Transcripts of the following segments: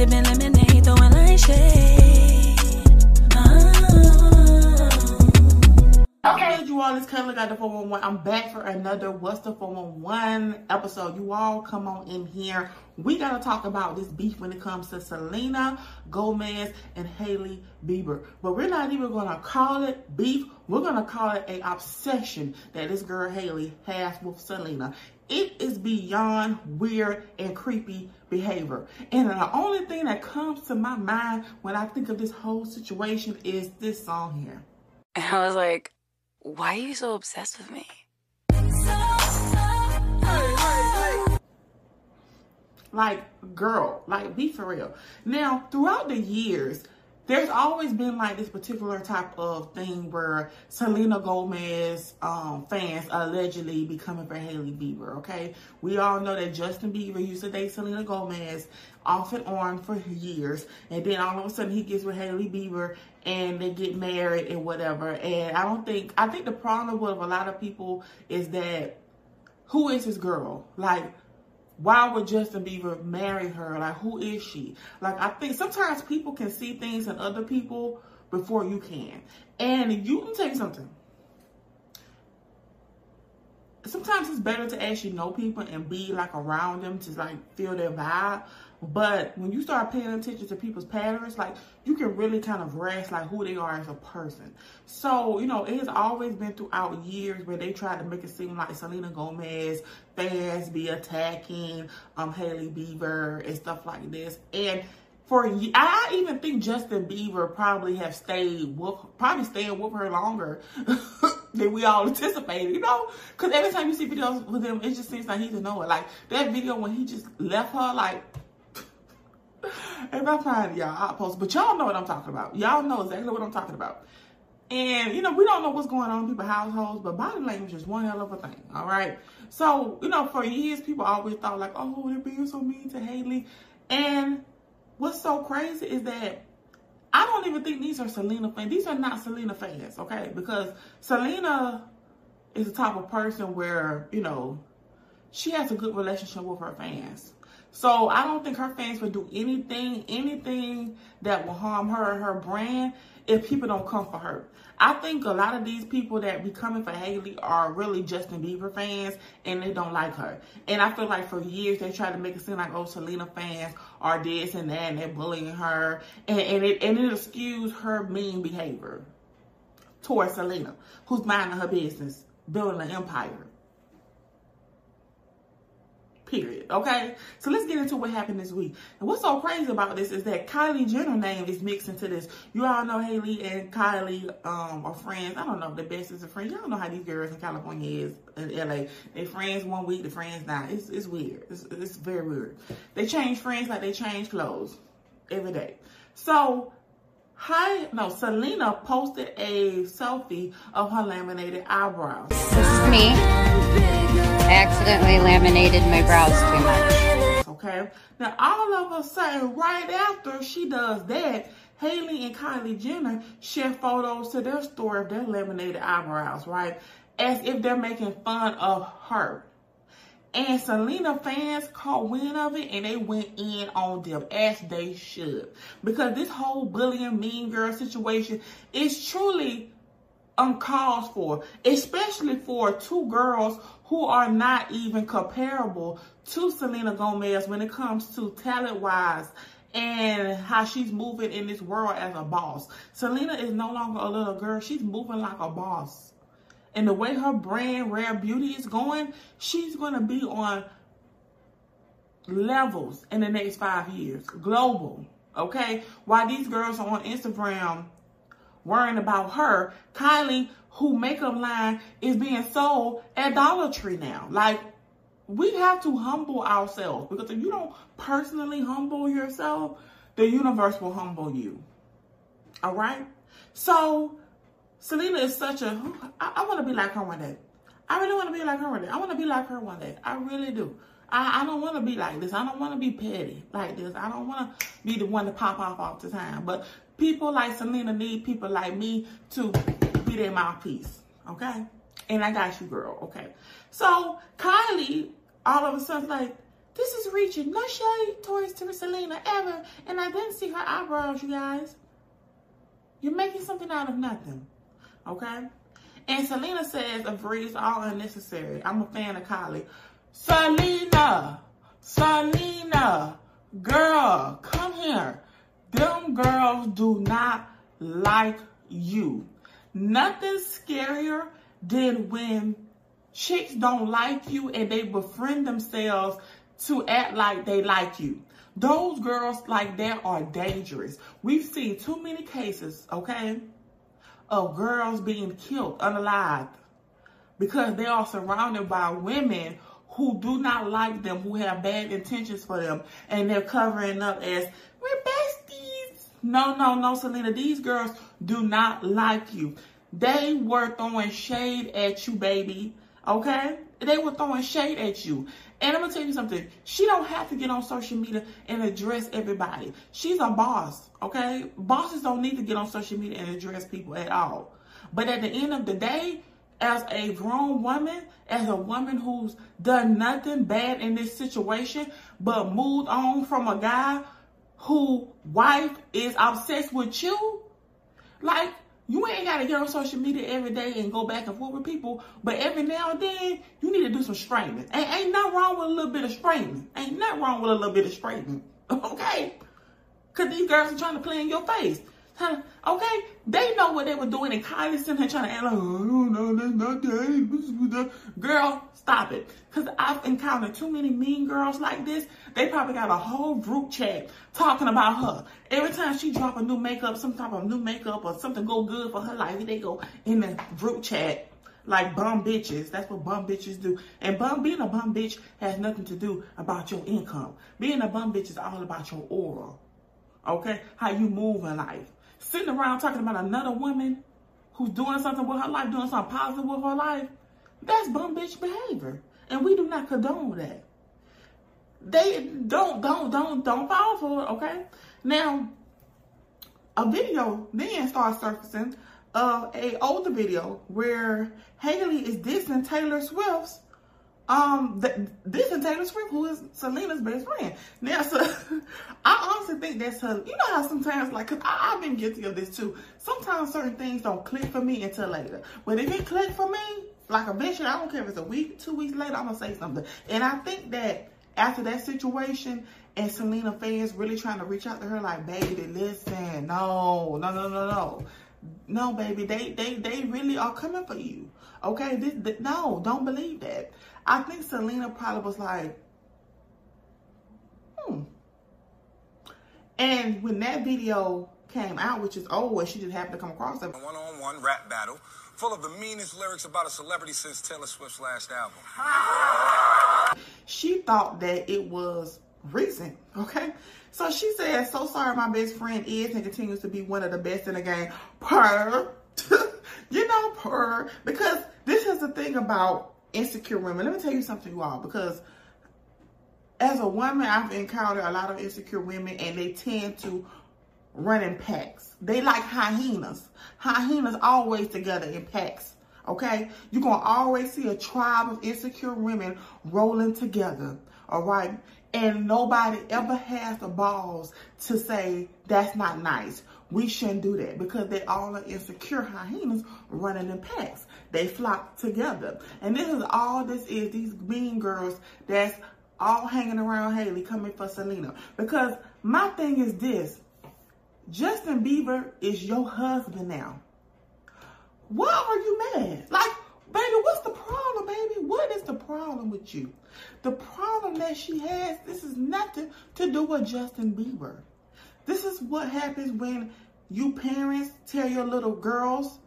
Sipping lemonade, throwing like shade. Oh. Okay, you all, it's Kayla got the 411. I'm back for another What's the 411 episode. You all come on in here. We got to talk about this beef when it comes to Selena Gomez and Hailey Bieber. But we're not even going to call it beef. We're going to call it a obsession that this girl Hailey has with Selena. It is beyond weird and creepy behavior. And the only thing that comes to my mind when I think of this whole situation is this song here. And I was like, why are you so obsessed with me? Like, girl, like, be for real. Now, throughout the years, there's always been like this particular type of thing where Selena Gomez um, fans allegedly be coming for Hailey Bieber, okay? We all know that Justin Bieber used to date Selena Gomez off and on for years. And then all of a sudden he gets with Hailey Bieber and they get married and whatever. And I don't think, I think the problem with a lot of people is that who is this girl? Like, why would Justin Bieber marry her? Like, who is she? Like, I think sometimes people can see things in other people before you can. And you can tell you something. Sometimes it's better to actually know people and be like around them to like feel their vibe but when you start paying attention to people's patterns, like you can really kind of grasp like who they are as a person. So, you know, it has always been throughout years where they tried to make it seem like Selena Gomez fans be attacking um Hailey Bieber and stuff like this. And for I even think Justin Bieber probably have stayed with probably staying with her longer than we all anticipated, you know? Because every time you see videos with him, it just seems like he's a know it. Like that video when he just left her, like if I find y'all, I'll post. But y'all know what I'm talking about. Y'all know exactly what I'm talking about. And, you know, we don't know what's going on in people's households, but body language is one hell of a thing, all right? So, you know, for years, people always thought, like, oh, they're being so mean to Hailey. And what's so crazy is that I don't even think these are Selena fans. These are not Selena fans, okay? Because Selena is the type of person where, you know, she has a good relationship with her fans. So I don't think her fans would do anything, anything that will harm her and her brand if people don't come for her. I think a lot of these people that be coming for Hailey are really Justin Bieber fans and they don't like her. And I feel like for years they try to make it seem like, oh, Selena fans are this and that and they're bullying her. And, and it, and it excuse her mean behavior towards Selena, who's minding her business, building an empire. Period. Okay? So let's get into what happened this week. And what's so crazy about this is that Kylie Jenner name is mixed into this. You all know Hailey and Kylie um, are friends. I don't know if the best is a friend. Y'all know how these girls in California is in LA. They friends one week, the friends not. It's, it's weird. It's, it's very weird. They change friends like they change clothes every day. So Hi, no, Selena posted a selfie of her laminated eyebrows. This is me accidentally laminated my brows too much. Okay. Now, all of a sudden, right after she does that, Hailey and Kylie Jenner share photos to their story of their laminated eyebrows, right? As if they're making fun of her. And Selena fans caught wind of it and they went in on them as they should. Because this whole bullying mean girl situation is truly uncalled for, especially for two girls who are not even comparable to Selena Gomez when it comes to talent wise and how she's moving in this world as a boss. Selena is no longer a little girl. She's moving like a boss. And the way her brand, Rare Beauty, is going, she's going to be on levels in the next five years. Global. Okay? While these girls are on Instagram worrying about her. Kylie, who makeup line is being sold at Dollar Tree now. Like, we have to humble ourselves because if you don't personally humble yourself, the universe will humble you. All right? So, Selena is such a, I, I want to be like her one day. I really want to be like her one day. I want to be like her one day. I really do. I, I don't want to be like this. I don't want to be petty like this. I don't want to be the one to pop off all the time. But people like Selena need people like me to be their mouthpiece. Okay? And I got you, girl. Okay. So Kylie, all of a sudden, like, this is reaching. No shade towards to Selena ever. And I didn't see her eyebrows, you guys. You're making something out of nothing. Okay? And Selena says, agrees all unnecessary. I'm a fan of Kylie. Selena, Selena, girl, come here. Them girls do not like you. Nothing scarier than when chicks don't like you and they befriend themselves to act like they like you. Those girls like that are dangerous. We've seen too many cases, okay, of girls being killed unalive because they are surrounded by women who do not like them, who have bad intentions for them, and they're covering up as we're. No, no, no, Selena. These girls do not like you. They were throwing shade at you, baby. Okay? They were throwing shade at you. And I'm gonna tell you something. She don't have to get on social media and address everybody. She's a boss, okay? Bosses don't need to get on social media and address people at all. But at the end of the day, as a grown woman, as a woman who's done nothing bad in this situation, but moved on from a guy who wife is obsessed with you, like you ain't gotta get on social media every day and go back and forth with people, but every now and then you need to do some straightening. Ain't, ain't nothing wrong with a little bit of straightening. Ain't nothing wrong with a little bit of straightening. Okay? Cause these girls are trying to play in your face. Okay? They know what they were doing and Kylie's sitting here trying to act like, oh, no, that's not that. Girl, stop it. Cause I've encountered too many mean girls like this. They probably got a whole group chat talking about her. Every time she drop a new makeup, some type of new makeup or something go good for her life, they go in the group chat like bum bitches. That's what bum bitches do. And bum being a bum bitch has nothing to do about your income. Being a bum bitch is all about your aura. Okay? How you move in life. Sitting around talking about another woman who's doing something with her life, doing something positive with her life, that's bum bitch behavior. And we do not condone that. They don't, don't, don't, don't fall for it, okay? Now, a video then starts surfacing of a older video where Hailey is dissing Taylor Swift's um th- this is Taylor Swift, who is Selena's best friend. Now, so I honestly think that's her. You know how sometimes, like, cause I, have been guilty of this too. Sometimes certain things don't click for me until later. But if it click for me, like eventually, I don't care if it's a week, two weeks later, I'm gonna say something. And I think that after that situation, and Selena fans really trying to reach out to her, like, baby, listen, no, no, no, no, no. No, baby, they they they really are coming for you. Okay, this, this, no, don't believe that. I think Selena probably was like, hmm. And when that video came out, which is old, she just happened to come across it. One-on-one rap battle full of the meanest lyrics about a celebrity since Taylor Swift's last album. she thought that it was recent, okay? So she said, so sorry my best friend is and continues to be one of the best in the game. Per. you know, per. Because this is the thing about insecure women. Let me tell you something, you all, because as a woman, I've encountered a lot of insecure women and they tend to run in packs. They like hyenas. Hyenas always together in packs. Okay? You're going to always see a tribe of insecure women rolling together. All right? And nobody ever has the balls to say, that's not nice. We shouldn't do that because they all are insecure hyenas running in packs. They flock together. And this is all this is, these mean girls that's all hanging around Hailey coming for Selena. Because my thing is this, Justin Bieber is your husband now. Why are you mad? Like, baby, what's the problem, baby? What is the problem with you? The problem that she has, this is nothing to do with Justin Bieber. This is what happens when you parents tell your little girls,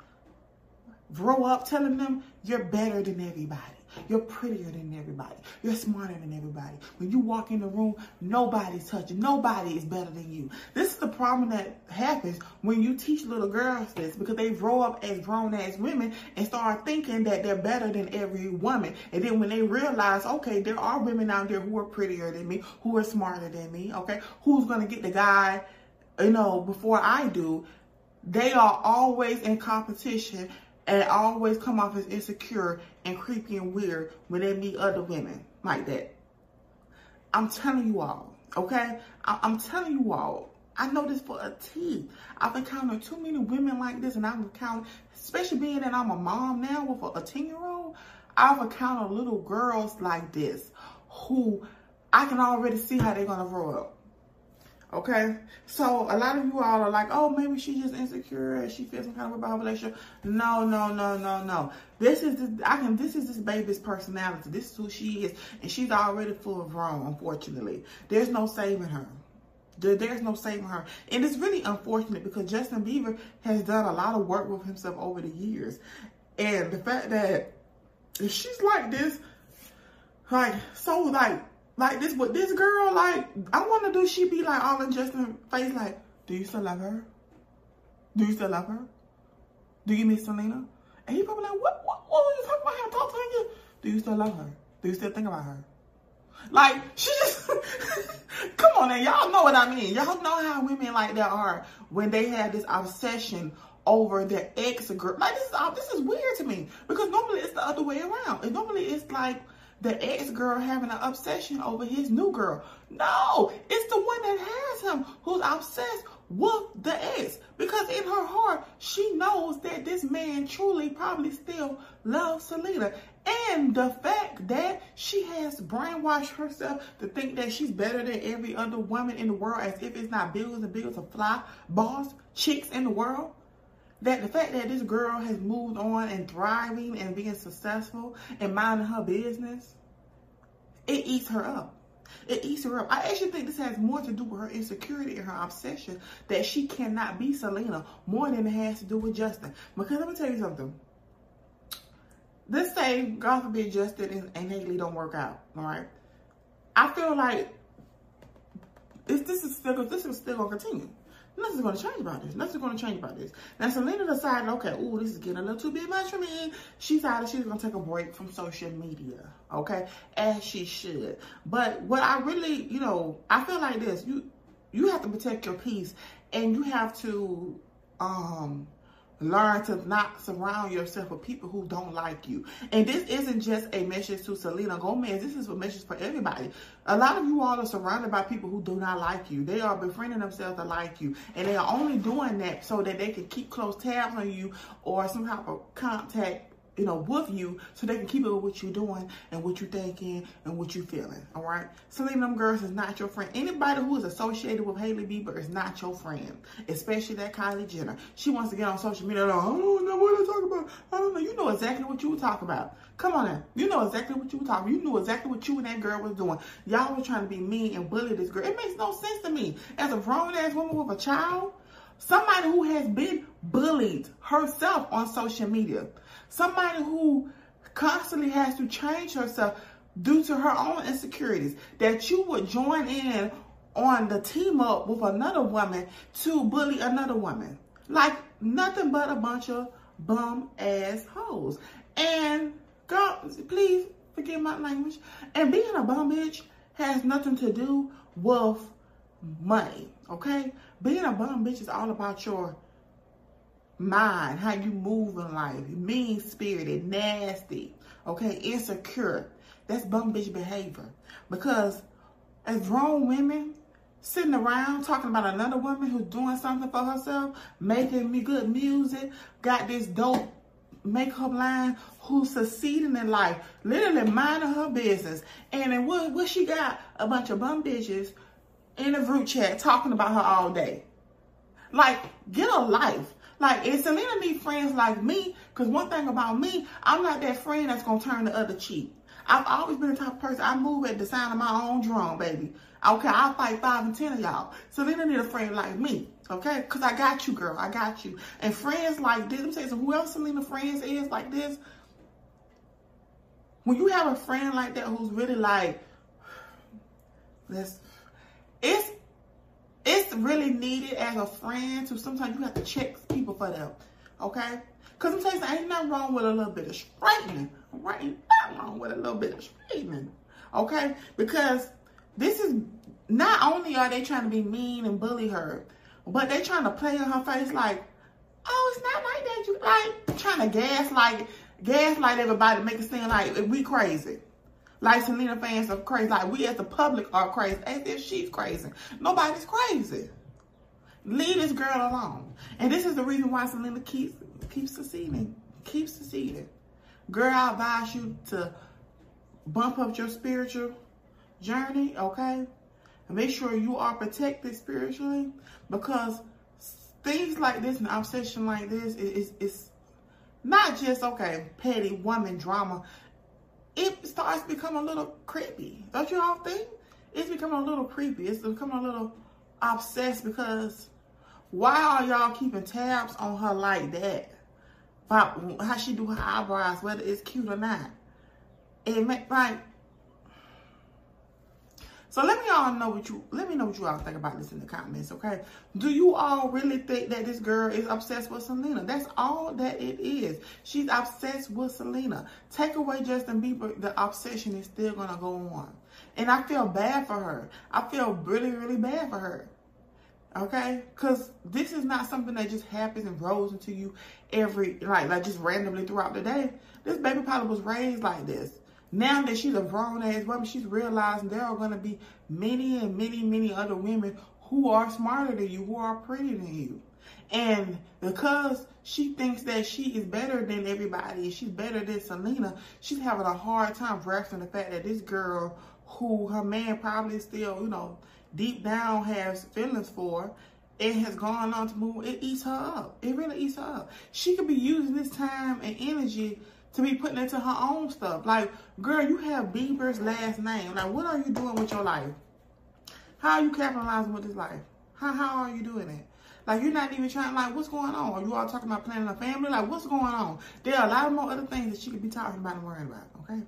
grow up telling them you're better than everybody. You're prettier than everybody. You're smarter than everybody. When you walk in the room, nobody's touching. Nobody is better than you. This is the problem that happens when you teach little girls this because they grow up as grown ass women and start thinking that they're better than every woman. And then when they realize, okay, there are women out there who are prettier than me, who are smarter than me, okay, who's going to get the guy, you know, before I do, they are always in competition and always come off as insecure and creepy and weird when they meet other women like that. I'm telling you all, okay? I- I'm telling you all. I know this for a T. I've encountered too many women like this, and I've encountered, especially being that I'm a mom now with a 10 year old, I've encountered little girls like this who I can already see how they're gonna grow up. Okay, so a lot of you all are like, oh, maybe she's just insecure and she feels some kind of her relationship. No, no, no, no, no. This is this, I can. This is this baby's personality. This is who she is, and she's already full of wrong. Unfortunately, there's no saving her. There, there's no saving her, and it's really unfortunate because Justin Bieber has done a lot of work with himself over the years, and the fact that she's like this, like so, like like this, but this girl, like, I wonder do she be like all in Justin's face, like, do you still love her? Do you still love her? Do you miss Selena? And he probably like, what, what, what are you talking about? Him? Talk to her. Do you still love her? Do you still think about her? Like, she just, come on now, y'all know what I mean. Y'all know how women like that are when they have this obsession over their ex girl. Like, this is, this is weird to me because normally it's the other way around. And normally it's like, the ex girl having an obsession over his new girl. No, it's the one that has him who's obsessed with the ex. Because in her heart, she knows that this man truly probably still loves Selena. And the fact that she has brainwashed herself to think that she's better than every other woman in the world as if it's not billions and billions of fly boss chicks in the world that the fact that this girl has moved on and thriving and being successful and minding her business, it eats her up. It eats her up. I actually think this has more to do with her insecurity and her obsession that she cannot be Selena more than it has to do with Justin. Because let me tell you something. Let's say, God forbid, Justin and, and Hailey don't work out, all right? I feel like this, this is still this is still gonna continue. Nothing's going to change about this. Nothing's going to change about this. Now, Selena decided, okay, ooh, this is getting a little too big much for me. She decided she's going to take a break from social media, okay, as she should. But what I really, you know, I feel like this. You you have to protect your peace, and you have to um Learn to not surround yourself with people who don't like you. And this isn't just a message to Selena Gomez. This is a message for everybody. A lot of you all are surrounded by people who do not like you. They are befriending themselves to like you. And they are only doing that so that they can keep close tabs on you or some type of contact you know, with you so they can keep up with what you're doing and what you're thinking and what you're feeling. All right. Selena them girls is not your friend. Anybody who is associated with Hailey Bieber is not your friend, especially that Kylie Jenner. She wants to get on social media. Like, I don't know what they're talking about. I don't know. You know exactly what you were talking about. Come on now. You know exactly what you were talking. You knew exactly what you and that girl was doing. Y'all were trying to be mean and bully this girl. It makes no sense to me. As a grown ass woman with a child, somebody who has been bullied herself on social media Somebody who constantly has to change herself due to her own insecurities. That you would join in on the team up with another woman to bully another woman. Like nothing but a bunch of bum ass hoes. And girl, please forgive my language. And being a bum bitch has nothing to do with money. Okay? Being a bum bitch is all about your mind, how you move in life, mean spirited, nasty, okay, insecure. That's bum bitch behavior. Because as grown women sitting around talking about another woman who's doing something for herself, making me good music, got this dope makeup line, who's succeeding in life, literally minding her business. And then what, what she got? A bunch of bum bitches in a group chat talking about her all day. Like, get a life. Like, and Selena need friends like me, because one thing about me, I'm not that friend that's going to turn the other cheek. I've always been the type of person, I move at the sound of my own drum, baby. Okay, I'll fight five and ten of y'all. Selena need a friend like me, okay? Because I got you, girl. I got you. And friends like this, let me tell something, who else Selena friends is like this, when you have a friend like that who's really like, let's, it's it's really needed as a friend to sometimes you have to check people for them. Okay? Because sometimes there ain't nothing wrong with a little bit of straightening. Right? Nothing wrong with a little bit of straightening. Okay? Because this is not only are they trying to be mean and bully her, but they trying to play in her face like, oh, it's not like that. You like trying to gaslight gaslight everybody, make it seem like we crazy. Like Selena fans are crazy. Like we as the public are crazy. As if she's crazy. Nobody's crazy. Leave this girl alone. And this is the reason why Selena keeps keeps succeeding. Keeps succeeding. Girl, I advise you to bump up your spiritual journey, okay? And make sure you are protected spiritually because things like this and obsession like this is is not just okay petty woman drama. It starts becoming a little creepy. Don't you all think? It's becoming a little creepy. It's becoming a little obsessed because why are y'all keeping tabs on her like that? About how she do her eyebrows, whether it's cute or not. It make like so let me all know what you let me know what you all think about this in the comments, okay? Do you all really think that this girl is obsessed with Selena? That's all that it is. She's obsessed with Selena. Take away Justin Bieber, the obsession is still gonna go on. And I feel bad for her. I feel really, really bad for her. Okay? Cause this is not something that just happens and rolls into you every like like just randomly throughout the day. This baby probably was raised like this. Now that she's a grown ass woman, she's realizing there are going to be many and many, many other women who are smarter than you, who are prettier than you. And because she thinks that she is better than everybody, she's better than Selena, she's having a hard time grasping the fact that this girl, who her man probably still, you know, deep down has feelings for, it has gone on to move, it eats her up. It really eats her up. She could be using this time and energy to be putting into her own stuff. Like, girl, you have Bieber's last name. Like, what are you doing with your life? How are you capitalizing with this life? How, how are you doing it? Like, you're not even trying, like, what's going on? Are you all talking about planning a family? Like, what's going on? There are a lot more other things that she could be talking about and worrying about, okay?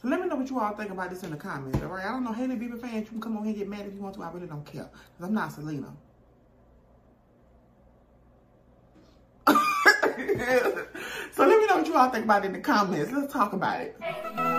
So let me know what you all think about this in the comments, all right? I don't know, Hailey Bieber fans, you can come on here and get mad if you want to. I really don't care, because I'm not Selena. so let me know what you all think about it in the comments. Let's talk about it.